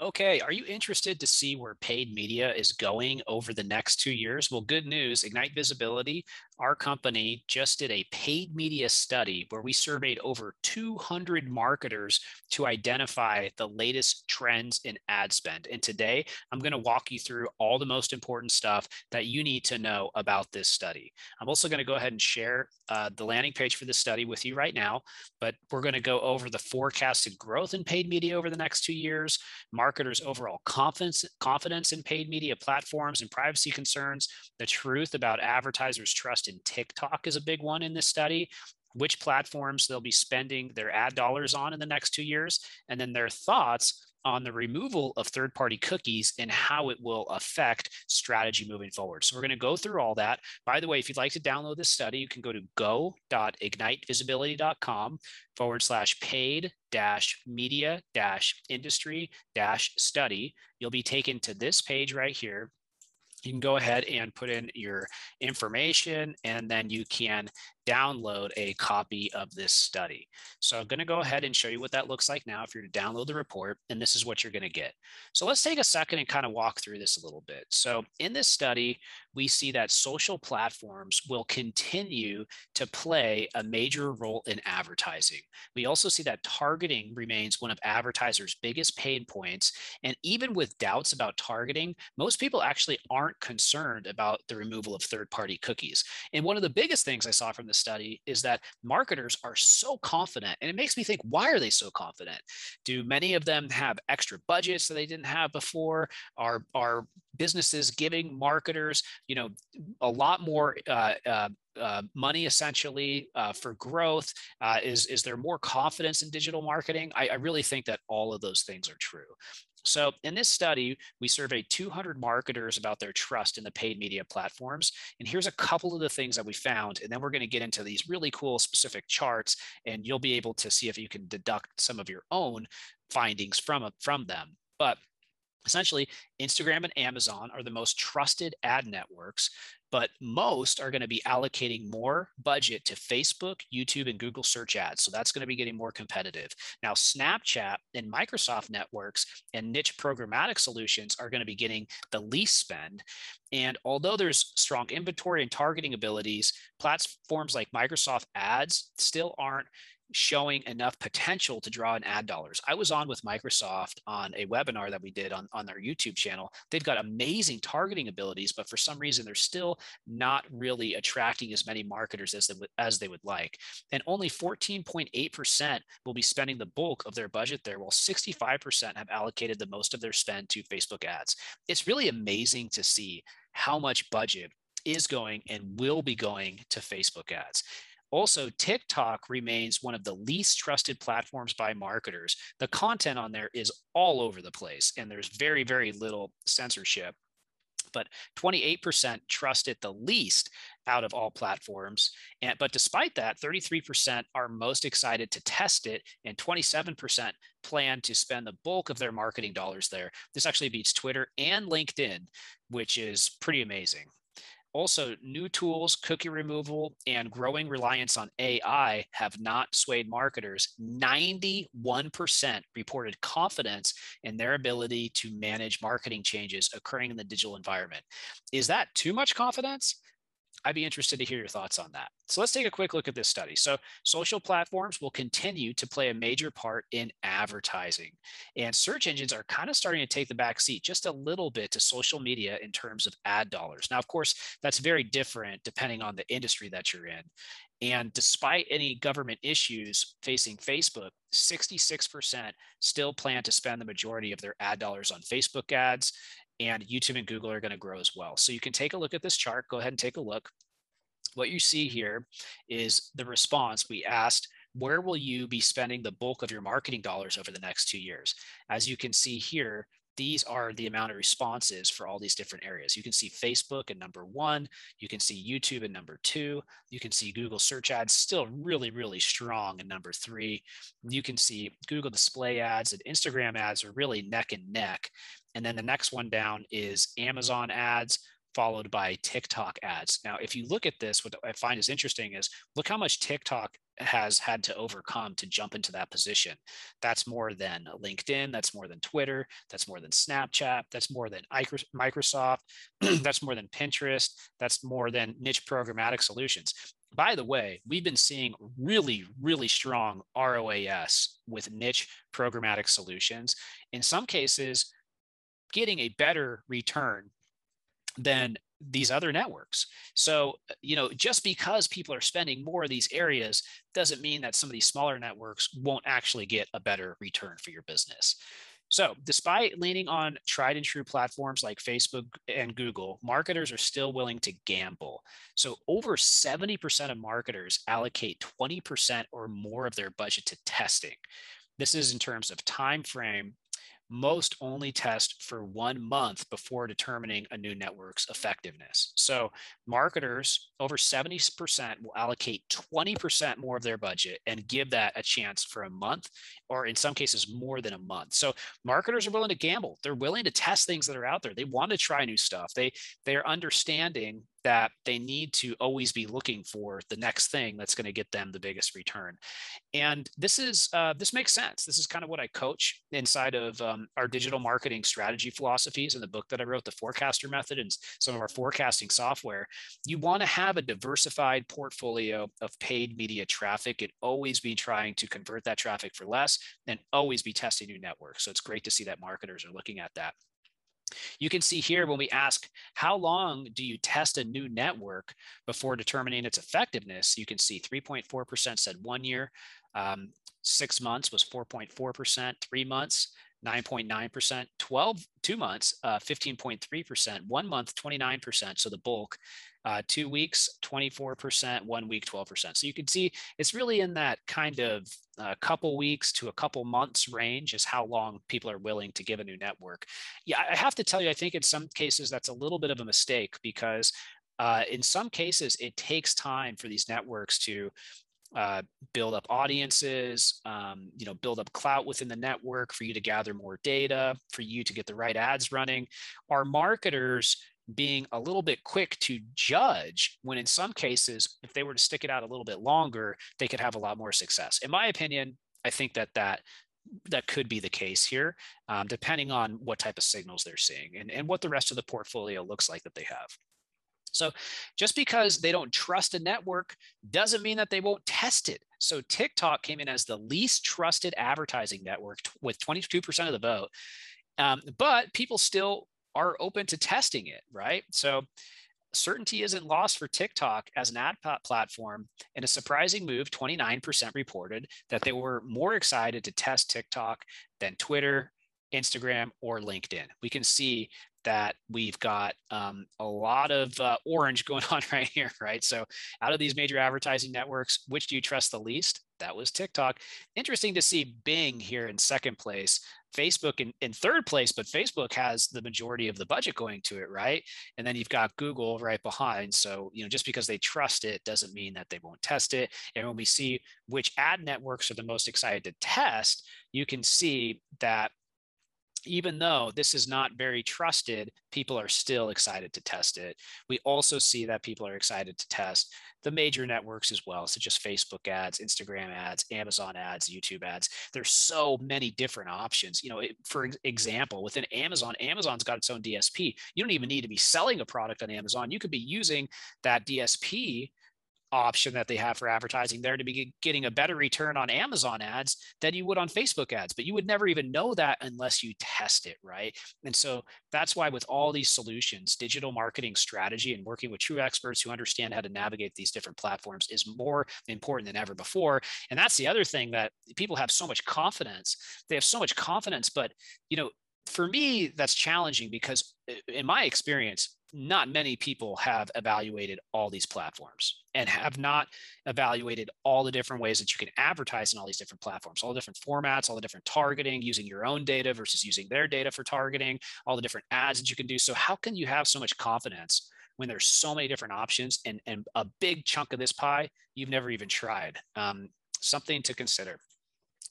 Okay, are you interested to see where paid media is going over the next two years? Well, good news Ignite Visibility, our company just did a paid media study where we surveyed over 200 marketers to identify the latest trends in ad spend. And today I'm going to walk you through all the most important stuff that you need to know about this study. I'm also going to go ahead and share uh, the landing page for this study with you right now, but we're going to go over the forecasted growth in paid media over the next two years marketers' overall confidence, confidence in paid media platforms and privacy concerns. The truth about advertisers' trust in TikTok is a big one in this study which platforms they'll be spending their ad dollars on in the next two years, and then their thoughts on the removal of third party cookies and how it will affect strategy moving forward. So, we're going to go through all that. By the way, if you'd like to download this study, you can go to go.ignitevisibility.com forward slash paid dash media dash industry dash study. You'll be taken to this page right here you can go ahead and put in your information and then you can download a copy of this study. So I'm going to go ahead and show you what that looks like now if you're to download the report, and this is what you're going to get. So let's take a second and kind of walk through this a little bit. So in this study, we see that social platforms will continue to play a major role in advertising. We also see that targeting remains one of advertisers' biggest pain points. And even with doubts about targeting, most people actually aren't concerned about the removal of third party cookies. And one of the biggest things I saw from the study is that marketers are so confident. And it makes me think, why are they so confident? Do many of them have extra budgets that they didn't have before? Are, are businesses giving marketers, you know, a lot more uh, uh, uh, money essentially uh, for growth? Uh, is is there more confidence in digital marketing? I, I, really think that all of those things are true. So in this study, we surveyed 200 marketers about their trust in the paid media platforms. And here's a couple of the things that we found. And then we're going to get into these really cool specific charts, and you'll be able to see if you can deduct some of your own findings from, from them. But essentially, Instagram and Amazon are the most trusted ad networks but most are going to be allocating more budget to Facebook, YouTube, and Google search ads. So that's going to be getting more competitive. Now, Snapchat and Microsoft networks and niche programmatic solutions are going to be getting the least spend. And although there's strong inventory and targeting abilities, platforms like Microsoft Ads still aren't showing enough potential to draw in ad dollars. I was on with Microsoft on a webinar that we did on, on their YouTube channel. They've got amazing targeting abilities, but for some reason, they're still not really attracting as many marketers as they, would, as they would like. And only 14.8% will be spending the bulk of their budget there, while 65% have allocated the most of their spend to Facebook ads. It's really amazing to see how much budget is going and will be going to Facebook ads. Also, TikTok remains one of the least trusted platforms by marketers. The content on there is all over the place, and there's very, very little censorship. But 28% trust it the least out of all platforms. And, but despite that, 33% are most excited to test it, and 27% plan to spend the bulk of their marketing dollars there. This actually beats Twitter and LinkedIn, which is pretty amazing. Also, new tools, cookie removal, and growing reliance on AI have not swayed marketers. 91% reported confidence in their ability to manage marketing changes occurring in the digital environment. Is that too much confidence? I'd be interested to hear your thoughts on that. So let's take a quick look at this study. So social platforms will continue to play a major part in advertising and search engines are kind of starting to take the back seat just a little bit to social media in terms of ad dollars. Now, of course, that's very different depending on the industry that you're in. And despite any government issues facing Facebook, 66% still plan to spend the majority of their ad dollars on Facebook ads and YouTube and Google are going to grow as well. So you can take a look at this chart. Go ahead and take a look. What you see here is the response. We asked, where will you be spending the bulk of your marketing dollars over the next two years? As you can see here, these are the amount of responses for all these different areas. You can see Facebook at number one. You can see YouTube at number two. You can see Google search ads still really, really strong at number three. You can see Google display ads and Instagram ads are really neck and neck. And then the next one down is Amazon ads, followed by TikTok ads. Now, if you look at this, what I find is interesting is look how much TikTok has had to overcome to jump into that position. That's more than LinkedIn, that's more than Twitter, that's more than Snapchat, that's more than Microsoft, that's more than Pinterest, that's more than niche programmatic solutions. By the way, we've been seeing really, really strong ROAS with niche programmatic solutions. In some cases, getting a better return than these other networks. So, uh, you know, just because people are spending more of these areas doesn't mean that some of these smaller networks won't actually get a better return for your business. So, despite leaning on tried and true platforms like Facebook and Google, marketers are still willing to gamble. So, over 70% of marketers allocate 20% or more of their budget to testing. This is in terms of time frame most only test for one month before determining a new network's effectiveness. So marketers, over 70% will allocate 20% more of their budget and give that a chance for a month, or in some cases, more than a month. So marketers are willing to gamble. They're willing to test things that are out there. They want to try new stuff. They they're understanding that they need to always be looking for the next thing that's going to get them the biggest return. And this is uh, this makes sense. This is kind of what I coach inside of um, our digital marketing strategy philosophies in the book that I wrote, the Forecaster Method, and some of our forecasting software. You want to have a diversified portfolio of paid media traffic and always be trying to convert that traffic for less and always be testing new networks. So it's great to see that marketers are looking at that. You can see here when we ask, how long do you test a new network before determining its effectiveness? You can see 3.4% said one year, um, six months was 4.4%, three months, 9.9%, 12, two months, uh, 15.3%, one month, 29%. So the bulk, uh, two weeks, 24%, one week, 12%. So you can see it's really in that kind of a uh, couple weeks to a couple months range is how long people are willing to give a new network. Yeah, I have to tell you, I think in some cases that's a little bit of a mistake because uh, in some cases it takes time for these networks to uh, build up audiences, um, you know, build up clout within the network for you to gather more data, for you to get the right ads running. Are marketers being a little bit quick to judge when in some cases if they were to stick it out a little bit longer they could have a lot more success in my opinion i think that that that could be the case here um, depending on what type of signals they're seeing and, and what the rest of the portfolio looks like that they have so just because they don't trust a network doesn't mean that they won't test it. So TikTok came in as the least trusted advertising network with 22% of the vote. Um, but people still are open to testing it, right? So certainty isn't lost for TikTok as an ad platform. In a surprising move, 29% reported that they were more excited to test TikTok than Twitter, Instagram, or LinkedIn. We can see that we've got um, a lot of uh, orange going on right here, right? So, out of these major advertising networks, which do you trust the least? That was TikTok. Interesting to see Bing here in second place, Facebook in, in third place, but Facebook has the majority of the budget going to it, right? And then you've got Google right behind. So, you know, just because they trust it doesn't mean that they won't test it. And when we see which ad networks are the most excited to test, you can see that even though this is not very trusted, people are still excited to test it. We also see that people are excited to test the major networks as well, such as Facebook ads, Instagram ads, Amazon ads, YouTube ads. There's so many different options. You know, for example, within Amazon, Amazon's got its own DSP. You don't even need to be selling a product on Amazon. You could be using that DSP option that they have for advertising there to be getting a better return on Amazon ads than you would on Facebook ads. But you would never even know that unless you test it, right? And so that's why, with all these solutions, digital marketing strategy and working with true experts who understand how to navigate these different platforms is more important than ever before. And that's the other thing that people have so much confidence. They have so much confidence, but you know, for me, that's challenging because, in my experience, not many people have evaluated all these platforms and have not evaluated all the different ways that you can advertise in all these different platforms, all the different formats, all the different targeting, using your own data versus using their data for targeting, all the different ads that you can do. So, how can you have so much confidence when there's so many different options and, and a big chunk of this pie you've never even tried? Um, something to consider.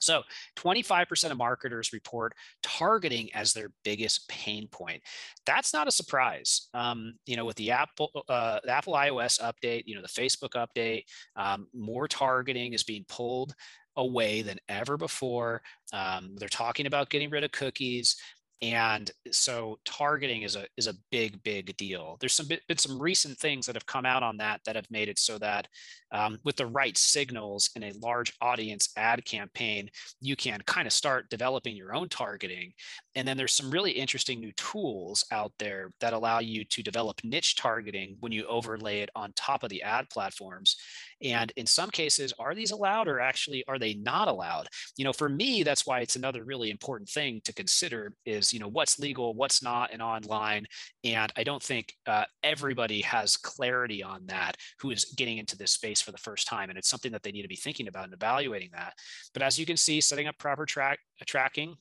So 25% of marketers report targeting as their biggest pain point. That's not a surprise. Um, you know, with the Apple uh, the Apple iOS update, you know, the Facebook update, um, more targeting is being pulled away than ever before. Um, they're talking about getting rid of cookies and so targeting is a is a big big deal. There's some been some recent things that have come out on that that have made it so that um, with the right signals in a large audience ad campaign you can kind of start developing your own targeting. And then there's some really interesting new tools out there that allow you to develop niche targeting when you overlay it on top of the ad platforms. And in some cases, are these allowed or actually are they not allowed? You know, for me, that's why it's another really important thing to consider is, you know, what's legal, what's not and online. And I don't think uh, everybody has clarity on that who is getting into this space for the first time. And it's something that they need to be thinking about and evaluating that. But as you can see, setting up proper track tracking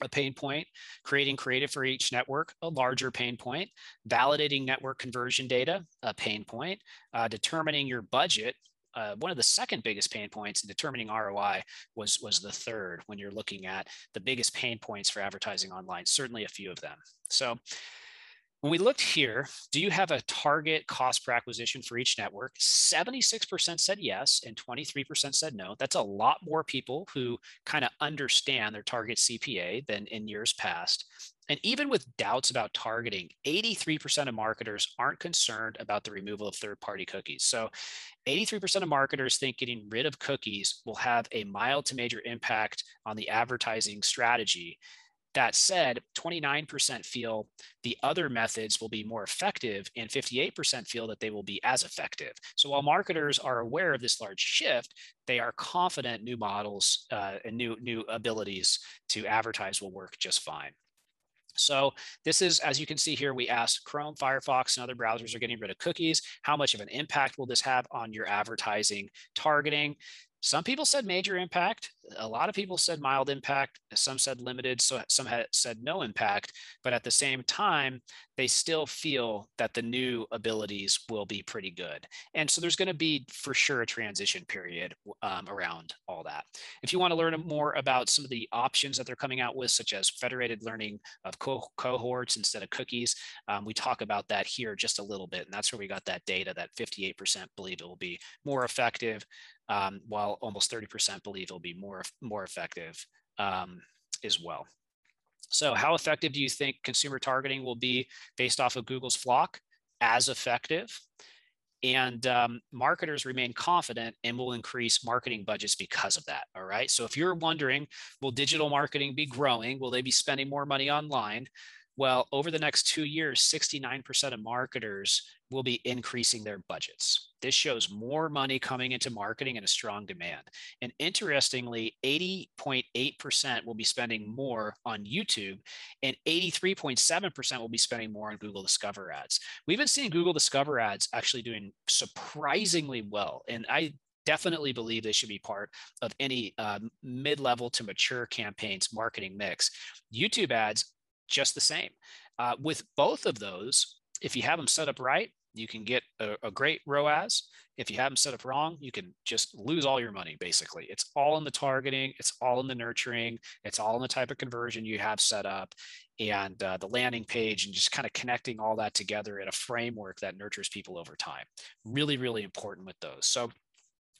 a pain point, creating creative for each network, a larger pain point, validating network conversion data, a pain point, uh, determining your budget. Uh, one of the second biggest pain points in determining ROI was was the third when you're looking at the biggest pain points for advertising online. Certainly a few of them. So when we looked here, do you have a target cost per acquisition for each network? 76% said yes, and 23% said no. That's a lot more people who kind of understand their target CPA than in years past. And even with doubts about targeting, 83% of marketers aren't concerned about the removal of third party cookies. So 83% of marketers think getting rid of cookies will have a mild to major impact on the advertising strategy. That said, 29% feel the other methods will be more effective, and 58% feel that they will be as effective. So while marketers are aware of this large shift, they are confident new models uh, and new, new abilities to advertise will work just fine. So this is, as you can see here, we asked Chrome, Firefox, and other browsers are getting rid of cookies. How much of an impact will this have on your advertising targeting? Some people said major impact. A lot of people said mild impact. Some said limited. So some had said no impact. But at the same time, they still feel that the new abilities will be pretty good. And so there's going to be for sure a transition period um, around all that. If you want to learn more about some of the options that they're coming out with, such as federated learning of co cohorts instead of cookies, um, we talk about that here just a little bit. And that's where we got that data that 58% believe it will be more effective um, while almost 30% believe it'll be more, more effective um, as well. So how effective do you think consumer targeting will be based off of Google's FLoC? As effective. And um, marketers remain confident and will increase marketing budgets because of that. All right. So if you're wondering, will digital marketing be growing? Will they be spending more money online? Well, over the next two years, 69% of marketers will be increasing their budgets. This shows more money coming into marketing and a strong demand. And interestingly, 80.8% will be spending more on YouTube, and 83.7% will be spending more on Google Discover ads. We've been seeing Google Discover ads actually doing surprisingly well. And I definitely believe they should be part of any uh, mid-level to mature campaigns marketing mix. YouTube ads just the same. Uh, with both of those, if you have them set up right, you can get a, a, great ROAS. If you have them set up wrong, you can just lose all your money, basically. It's all in the targeting, it's all in the nurturing, it's all in the type of conversion you have set up, and uh, the landing page, and just kind of connecting all that together in a framework that nurtures people over time. Really, really important with those. So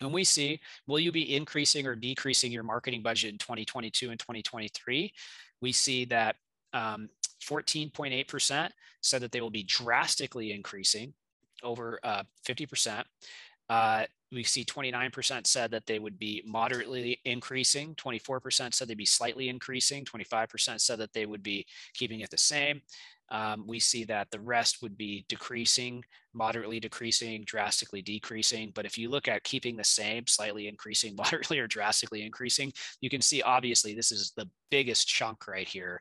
when we see, will you be increasing or decreasing your marketing budget in 2022 and 2023? We see that um, 14.8% said that they will be drastically increasing over uh, 50%. Uh, we see 29% said that they would be moderately increasing, 24% said they'd be slightly increasing, 25% said that they would be keeping it the same. Um, we see that the rest would be decreasing, moderately decreasing, drastically decreasing. But if you look at keeping the same, slightly increasing, moderately or drastically increasing, you can see obviously this is the biggest chunk right here.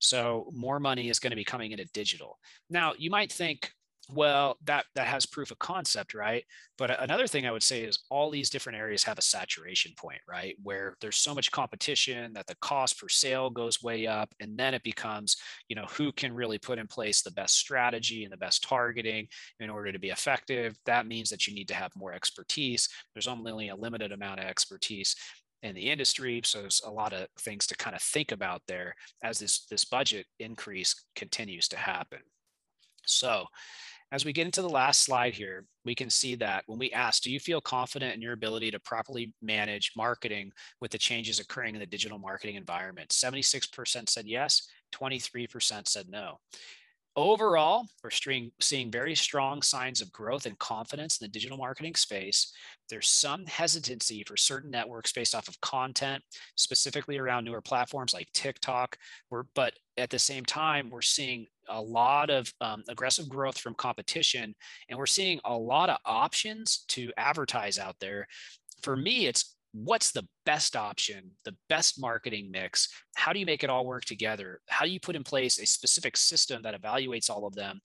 So more money is going to be coming into digital. Now, you might think, well, that that has proof of concept, right? But uh, another thing I would say is all these different areas have a saturation point, right? Where there's so much competition that the cost per sale goes way up, and then it becomes, you know, who can really put in place the best strategy and the best targeting in order to be effective. That means that you need to have more expertise. There's only a limited amount of expertise in the industry. So there's a lot of things to kind of think about there as this, this budget increase continues to happen. So as we get into the last slide here, we can see that when we ask, do you feel confident in your ability to properly manage marketing with the changes occurring in the digital marketing environment? 76% said yes, 23% said no. Overall, we're seeing very strong signs of growth and confidence in the digital marketing space. There's some hesitancy for certain networks based off of content, specifically around newer platforms like TikTok. We're, but at the same time, we're seeing a lot of um, aggressive growth from competition, and we're seeing a lot of options to advertise out there. For me, it's what's the best option, the best marketing mix? How do you make it all work together? How do you put in place a specific system that evaluates all of them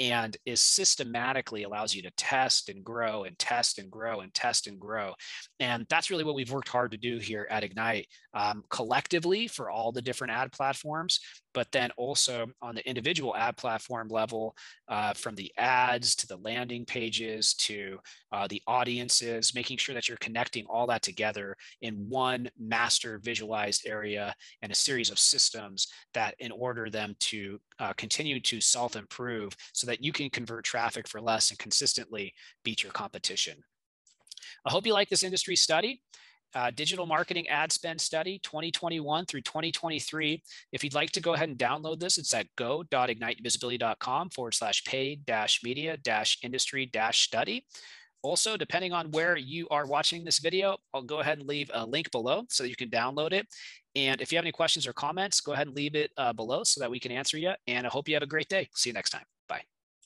and is systematically allows you to test and grow and test and grow and test and grow. And that's really what we've worked hard to do here at Ignite um, collectively for all the different ad platforms, but then also on the individual ad platform level, uh, from the ads to the landing pages to uh, the audiences, making sure that you're connecting all that together in one master visualized area and a series of systems that in order them to uh, continue to self improve so that you can convert traffic for less and consistently beat your competition. I hope you like this industry study. Uh, digital marketing ad spend study 2021 through 2023. If you'd like to go ahead and download this, it's at go.ignitevisibility.com forward slash paid dash media dash industry dash study. Also, depending on where you are watching this video, I'll go ahead and leave a link below so that you can download it. And if you have any questions or comments, go ahead and leave it uh, below so that we can answer you. And I hope you have a great day. See you next time.